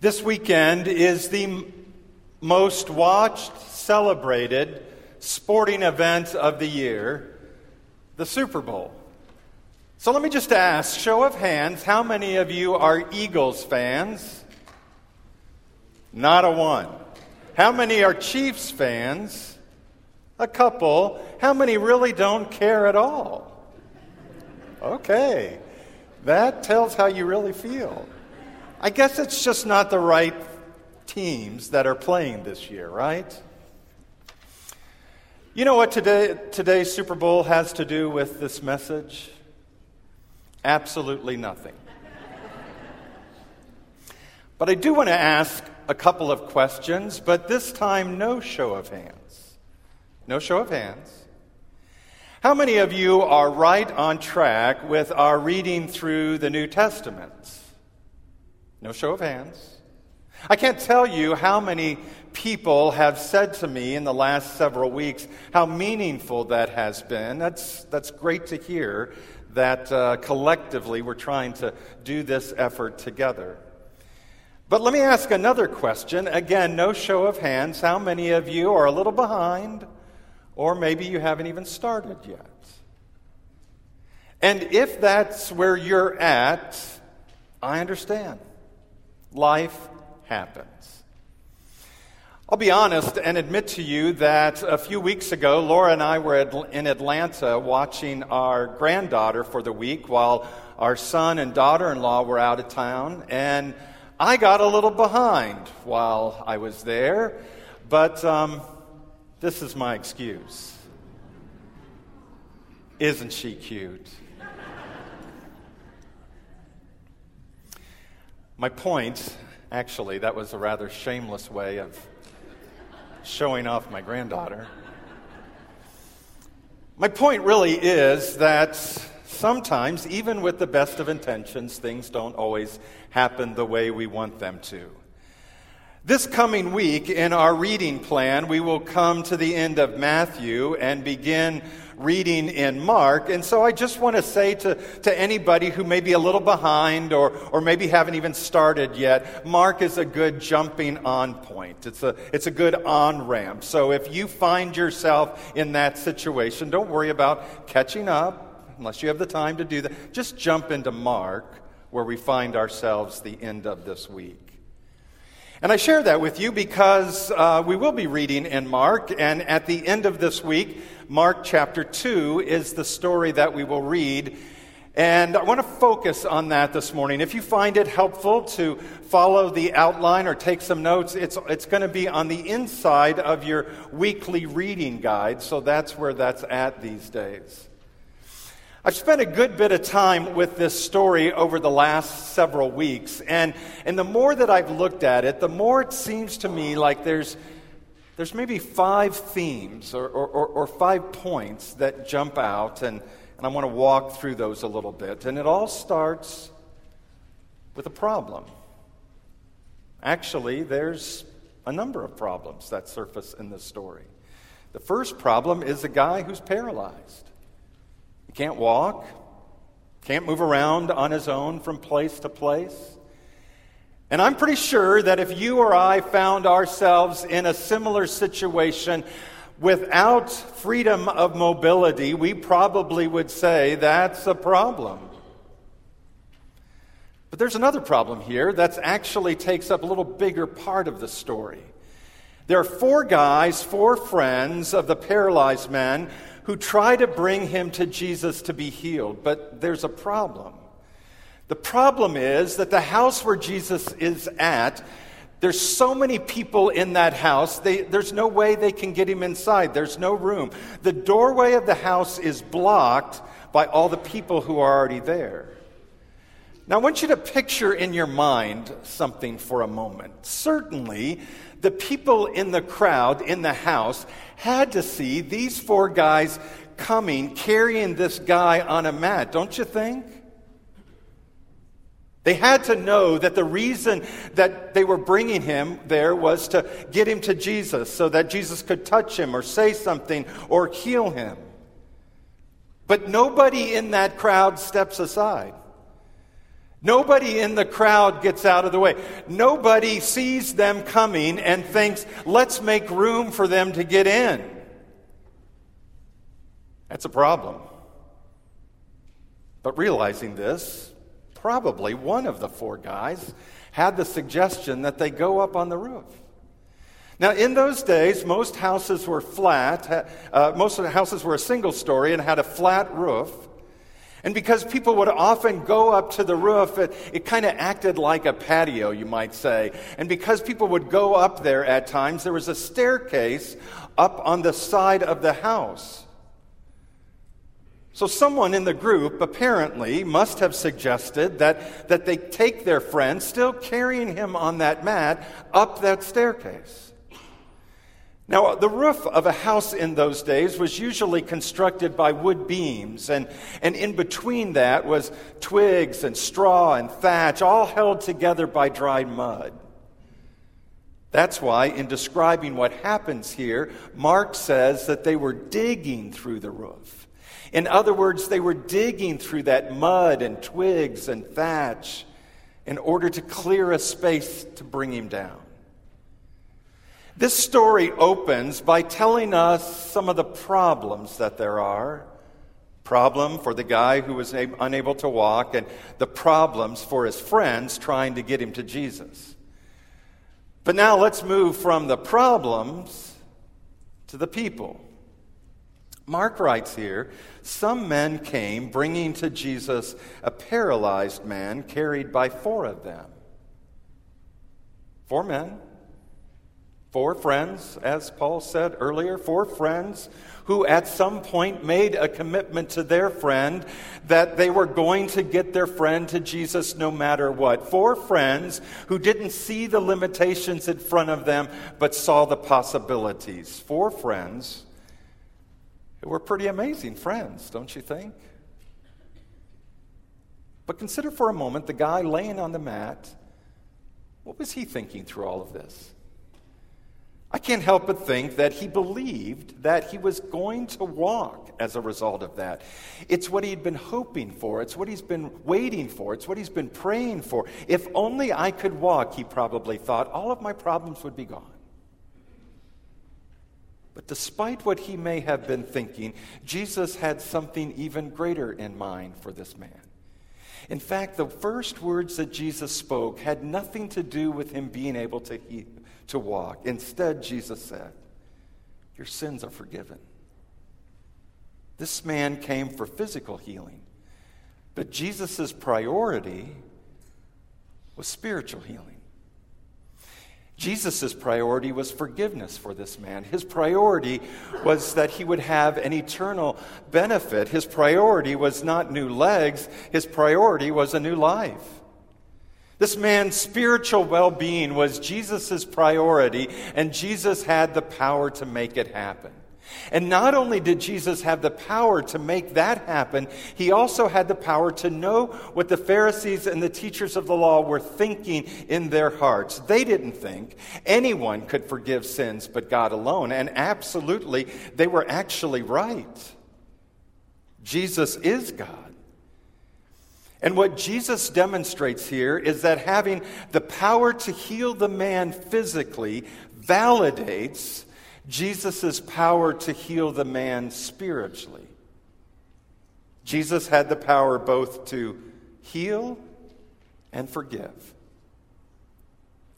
This weekend is the most watched, celebrated sporting event of the year, the Super Bowl. So let me just ask show of hands, how many of you are Eagles fans? Not a one. How many are Chiefs fans? A couple. How many really don't care at all? Okay. That tells how you really feel. I guess it's just not the right teams that are playing this year, right? You know what today, today's Super Bowl has to do with this message? Absolutely nothing. but I do want to ask a couple of questions, but this time no show of hands. No show of hands. How many of you are right on track with our reading through the New Testament? No show of hands. I can't tell you how many people have said to me in the last several weeks how meaningful that has been. That's, that's great to hear that uh, collectively we're trying to do this effort together. But let me ask another question. Again, no show of hands. How many of you are a little behind, or maybe you haven't even started yet? And if that's where you're at, I understand. Life happens. I'll be honest and admit to you that a few weeks ago, Laura and I were in Atlanta watching our granddaughter for the week while our son and daughter in law were out of town. And I got a little behind while I was there, but um, this is my excuse. Isn't she cute? My point, actually, that was a rather shameless way of showing off my granddaughter. My point really is that sometimes, even with the best of intentions, things don't always happen the way we want them to. This coming week, in our reading plan, we will come to the end of Matthew and begin reading in Mark. And so I just want to say to, to anybody who may be a little behind or, or maybe haven't even started yet, Mark is a good jumping on point. It's a, it's a good on ramp. So if you find yourself in that situation, don't worry about catching up unless you have the time to do that. Just jump into Mark where we find ourselves the end of this week. And I share that with you because uh, we will be reading in Mark, and at the end of this week, Mark chapter 2 is the story that we will read. And I want to focus on that this morning. If you find it helpful to follow the outline or take some notes, it's, it's going to be on the inside of your weekly reading guide, so that's where that's at these days. I've spent a good bit of time with this story over the last several weeks, and, and the more that I've looked at it, the more it seems to me like there's, there's maybe five themes or, or, or five points that jump out, and, and I want to walk through those a little bit. And it all starts with a problem. Actually, there's a number of problems that surface in this story. The first problem is a guy who's paralyzed. He can't walk, can't move around on his own from place to place. And I'm pretty sure that if you or I found ourselves in a similar situation without freedom of mobility, we probably would say that's a problem. But there's another problem here that actually takes up a little bigger part of the story. There are four guys, four friends of the paralyzed man who try to bring him to Jesus to be healed. But there's a problem. The problem is that the house where Jesus is at, there's so many people in that house, they, there's no way they can get him inside. There's no room. The doorway of the house is blocked by all the people who are already there. Now, I want you to picture in your mind something for a moment. Certainly, the people in the crowd in the house had to see these four guys coming carrying this guy on a mat, don't you think? They had to know that the reason that they were bringing him there was to get him to Jesus so that Jesus could touch him or say something or heal him. But nobody in that crowd steps aside. Nobody in the crowd gets out of the way. Nobody sees them coming and thinks, let's make room for them to get in. That's a problem. But realizing this, probably one of the four guys had the suggestion that they go up on the roof. Now, in those days, most houses were flat. Uh, most of the houses were a single story and had a flat roof. And because people would often go up to the roof, it, it kind of acted like a patio, you might say. And because people would go up there at times, there was a staircase up on the side of the house. So, someone in the group apparently must have suggested that, that they take their friend, still carrying him on that mat, up that staircase. Now, the roof of a house in those days was usually constructed by wood beams, and, and in between that was twigs and straw and thatch, all held together by dried mud. That's why, in describing what happens here, Mark says that they were digging through the roof. In other words, they were digging through that mud and twigs and thatch in order to clear a space to bring him down. This story opens by telling us some of the problems that there are. Problem for the guy who was unable to walk, and the problems for his friends trying to get him to Jesus. But now let's move from the problems to the people. Mark writes here Some men came bringing to Jesus a paralyzed man carried by four of them. Four men Four friends, as Paul said earlier, four friends who at some point made a commitment to their friend that they were going to get their friend to Jesus no matter what. Four friends who didn't see the limitations in front of them but saw the possibilities. Four friends who were pretty amazing friends, don't you think? But consider for a moment the guy laying on the mat. What was he thinking through all of this? I can't help but think that he believed that he was going to walk as a result of that. It's what he'd been hoping for, it's what he's been waiting for, it's what he's been praying for. If only I could walk, he probably thought, all of my problems would be gone. But despite what he may have been thinking, Jesus had something even greater in mind for this man. In fact, the first words that Jesus spoke had nothing to do with him being able to heal to walk. Instead, Jesus said, Your sins are forgiven. This man came for physical healing, but Jesus' priority was spiritual healing. Jesus' priority was forgiveness for this man. His priority was that he would have an eternal benefit. His priority was not new legs, his priority was a new life. This man's spiritual well being was Jesus' priority, and Jesus had the power to make it happen. And not only did Jesus have the power to make that happen, he also had the power to know what the Pharisees and the teachers of the law were thinking in their hearts. They didn't think anyone could forgive sins but God alone. And absolutely, they were actually right. Jesus is God. And what Jesus demonstrates here is that having the power to heal the man physically validates Jesus' power to heal the man spiritually. Jesus had the power both to heal and forgive,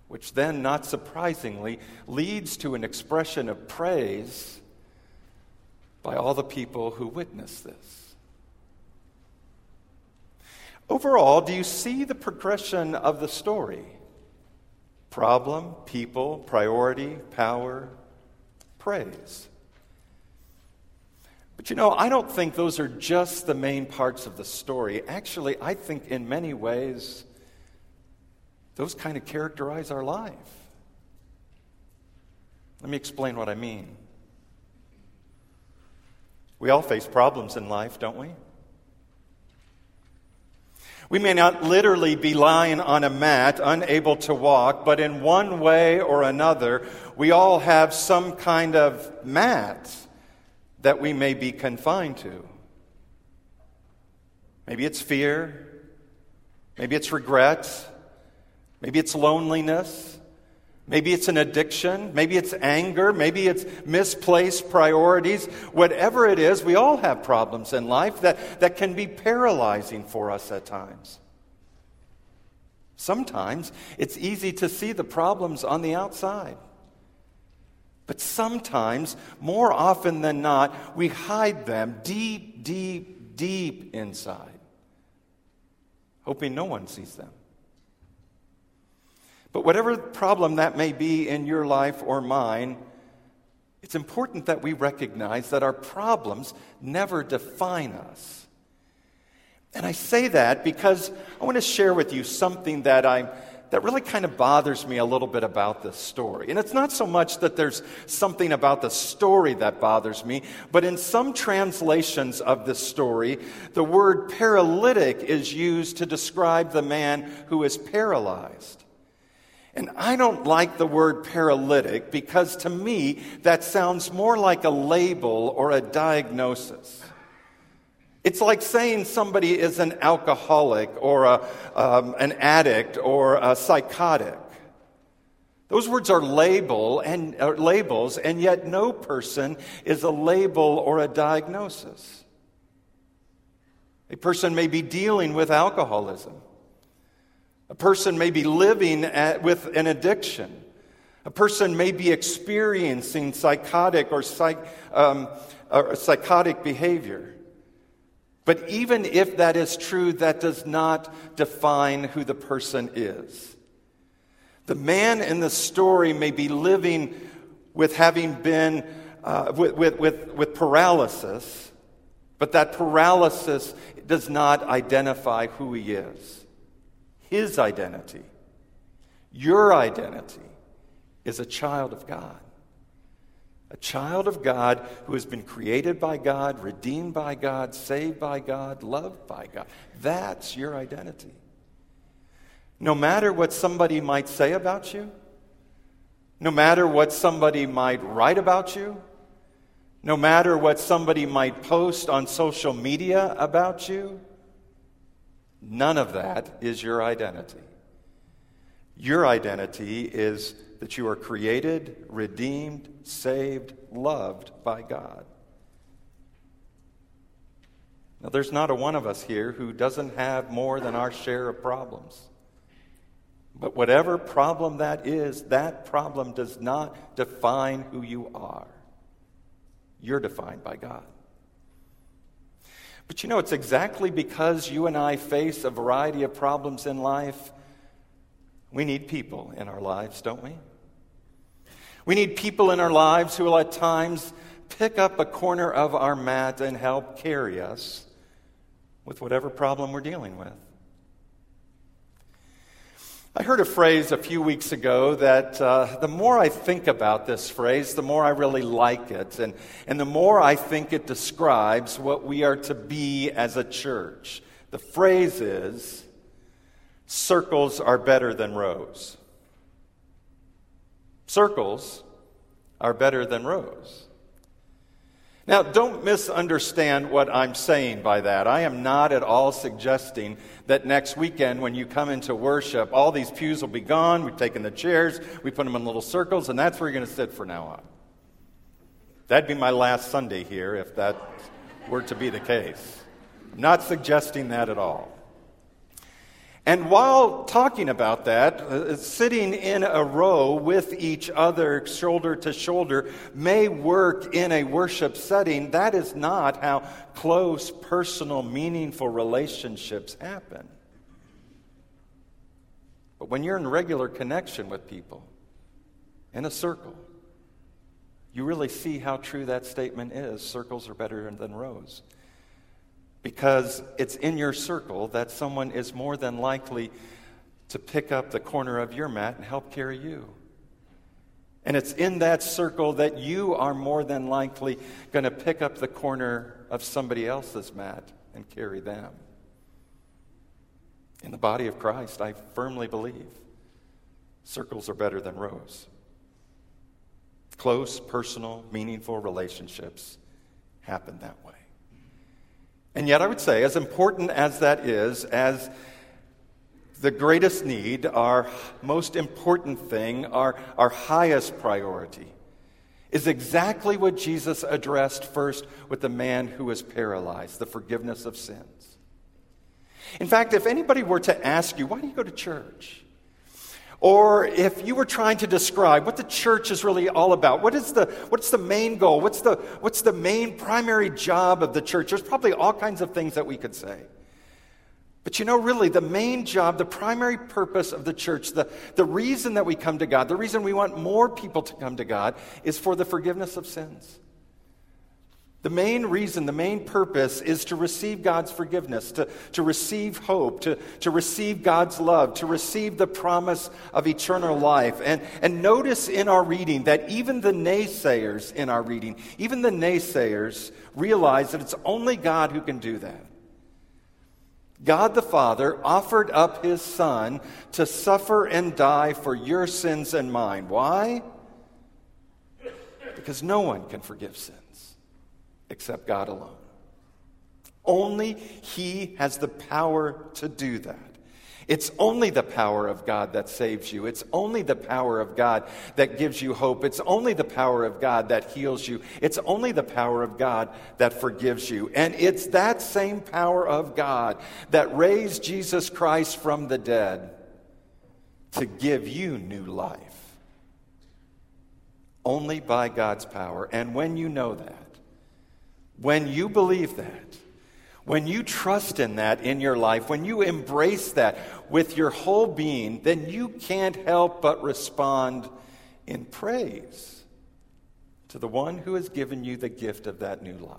which then, not surprisingly, leads to an expression of praise by all the people who witness this. Overall, do you see the progression of the story? Problem, people, priority, power, praise. But you know, I don't think those are just the main parts of the story. Actually, I think in many ways, those kind of characterize our life. Let me explain what I mean. We all face problems in life, don't we? We may not literally be lying on a mat, unable to walk, but in one way or another, we all have some kind of mat that we may be confined to. Maybe it's fear. Maybe it's regret. Maybe it's loneliness. Maybe it's an addiction. Maybe it's anger. Maybe it's misplaced priorities. Whatever it is, we all have problems in life that, that can be paralyzing for us at times. Sometimes it's easy to see the problems on the outside. But sometimes, more often than not, we hide them deep, deep, deep inside, hoping no one sees them. But whatever problem that may be in your life or mine, it's important that we recognize that our problems never define us. And I say that because I want to share with you something that I that really kind of bothers me a little bit about this story. And it's not so much that there's something about the story that bothers me, but in some translations of this story, the word paralytic is used to describe the man who is paralyzed. And I don't like the word paralytic because to me that sounds more like a label or a diagnosis. It's like saying somebody is an alcoholic or a, um, an addict or a psychotic. Those words are label and uh, labels, and yet no person is a label or a diagnosis. A person may be dealing with alcoholism. A person may be living at, with an addiction. A person may be experiencing psychotic or, psych, um, or psychotic behavior. But even if that is true, that does not define who the person is. The man in the story may be living with having been uh, with, with, with, with paralysis, but that paralysis does not identify who he is his identity, your identity, is a child of God. A child of God who has been created by God, redeemed by God, saved by God, loved by God. That's your identity. No matter what somebody might say about you, no matter what somebody might write about you, no matter what somebody might post on social media about you, None of that is your identity. Your identity is that you are created, redeemed, saved, loved by God. Now, there's not a one of us here who doesn't have more than our share of problems. But whatever problem that is, that problem does not define who you are. You're defined by God. But you know, it's exactly because you and I face a variety of problems in life, we need people in our lives, don't we? We need people in our lives who will at times pick up a corner of our mat and help carry us with whatever problem we're dealing with. I heard a phrase a few weeks ago that uh, the more I think about this phrase, the more I really like it. And, and the more I think it describes what we are to be as a church. The phrase is circles are better than rows. Circles are better than rows. Now, don't misunderstand what I'm saying by that. I am not at all suggesting that next weekend, when you come into worship, all these pews will be gone. We've taken the chairs, we put them in little circles, and that's where you're going to sit for now on. That'd be my last Sunday here if that were to be the case. I'm not suggesting that at all. And while talking about that, uh, sitting in a row with each other, shoulder to shoulder, may work in a worship setting. That is not how close, personal, meaningful relationships happen. But when you're in regular connection with people, in a circle, you really see how true that statement is. Circles are better than rows because it's in your circle that someone is more than likely to pick up the corner of your mat and help carry you. And it's in that circle that you are more than likely going to pick up the corner of somebody else's mat and carry them. In the body of Christ, I firmly believe circles are better than rows. Close, personal, meaningful relationships happen that way. And yet, I would say, as important as that is, as the greatest need, our most important thing, our, our highest priority, is exactly what Jesus addressed first with the man who was paralyzed the forgiveness of sins. In fact, if anybody were to ask you, why do you go to church? Or if you were trying to describe what the church is really all about, what is the, what's the main goal? What's the, what's the main primary job of the church? There's probably all kinds of things that we could say. But you know, really, the main job, the primary purpose of the church, the, the reason that we come to God, the reason we want more people to come to God, is for the forgiveness of sins. The main reason, the main purpose is to receive God's forgiveness, to, to receive hope, to, to receive God's love, to receive the promise of eternal life. And, and notice in our reading that even the naysayers in our reading, even the naysayers realize that it's only God who can do that. God the Father offered up his Son to suffer and die for your sins and mine. Why? Because no one can forgive sin except God alone. Only He has the power to do that. It's only the power of God that saves you. It's only the power of God that gives you hope. It's only the power of God that heals you. It's only the power of God that forgives you. And it's that same power of God that raised Jesus Christ from the dead to give you new life. Only by God's power. And when you know that, when you believe that, when you trust in that in your life, when you embrace that with your whole being, then you can't help but respond in praise to the one who has given you the gift of that new life.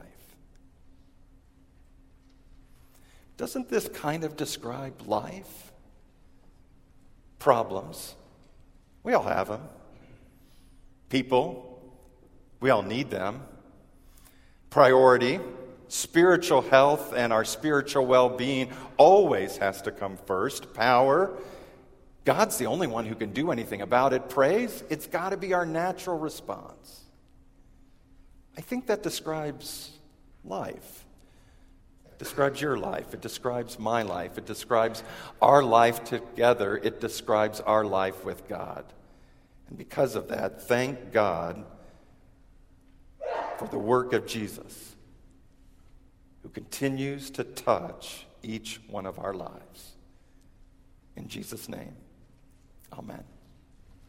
Doesn't this kind of describe life? Problems. We all have them. People. We all need them priority, spiritual health and our spiritual well being always has to come first. Power, God's the only one who can do anything about it. Praise, it's got to be our natural response. I think that describes life. Describes your life. It describes my life. It describes our life together. It describes our life with God. And because of that, thank God for the work of Jesus, who continues to touch each one of our lives. In Jesus' name, amen.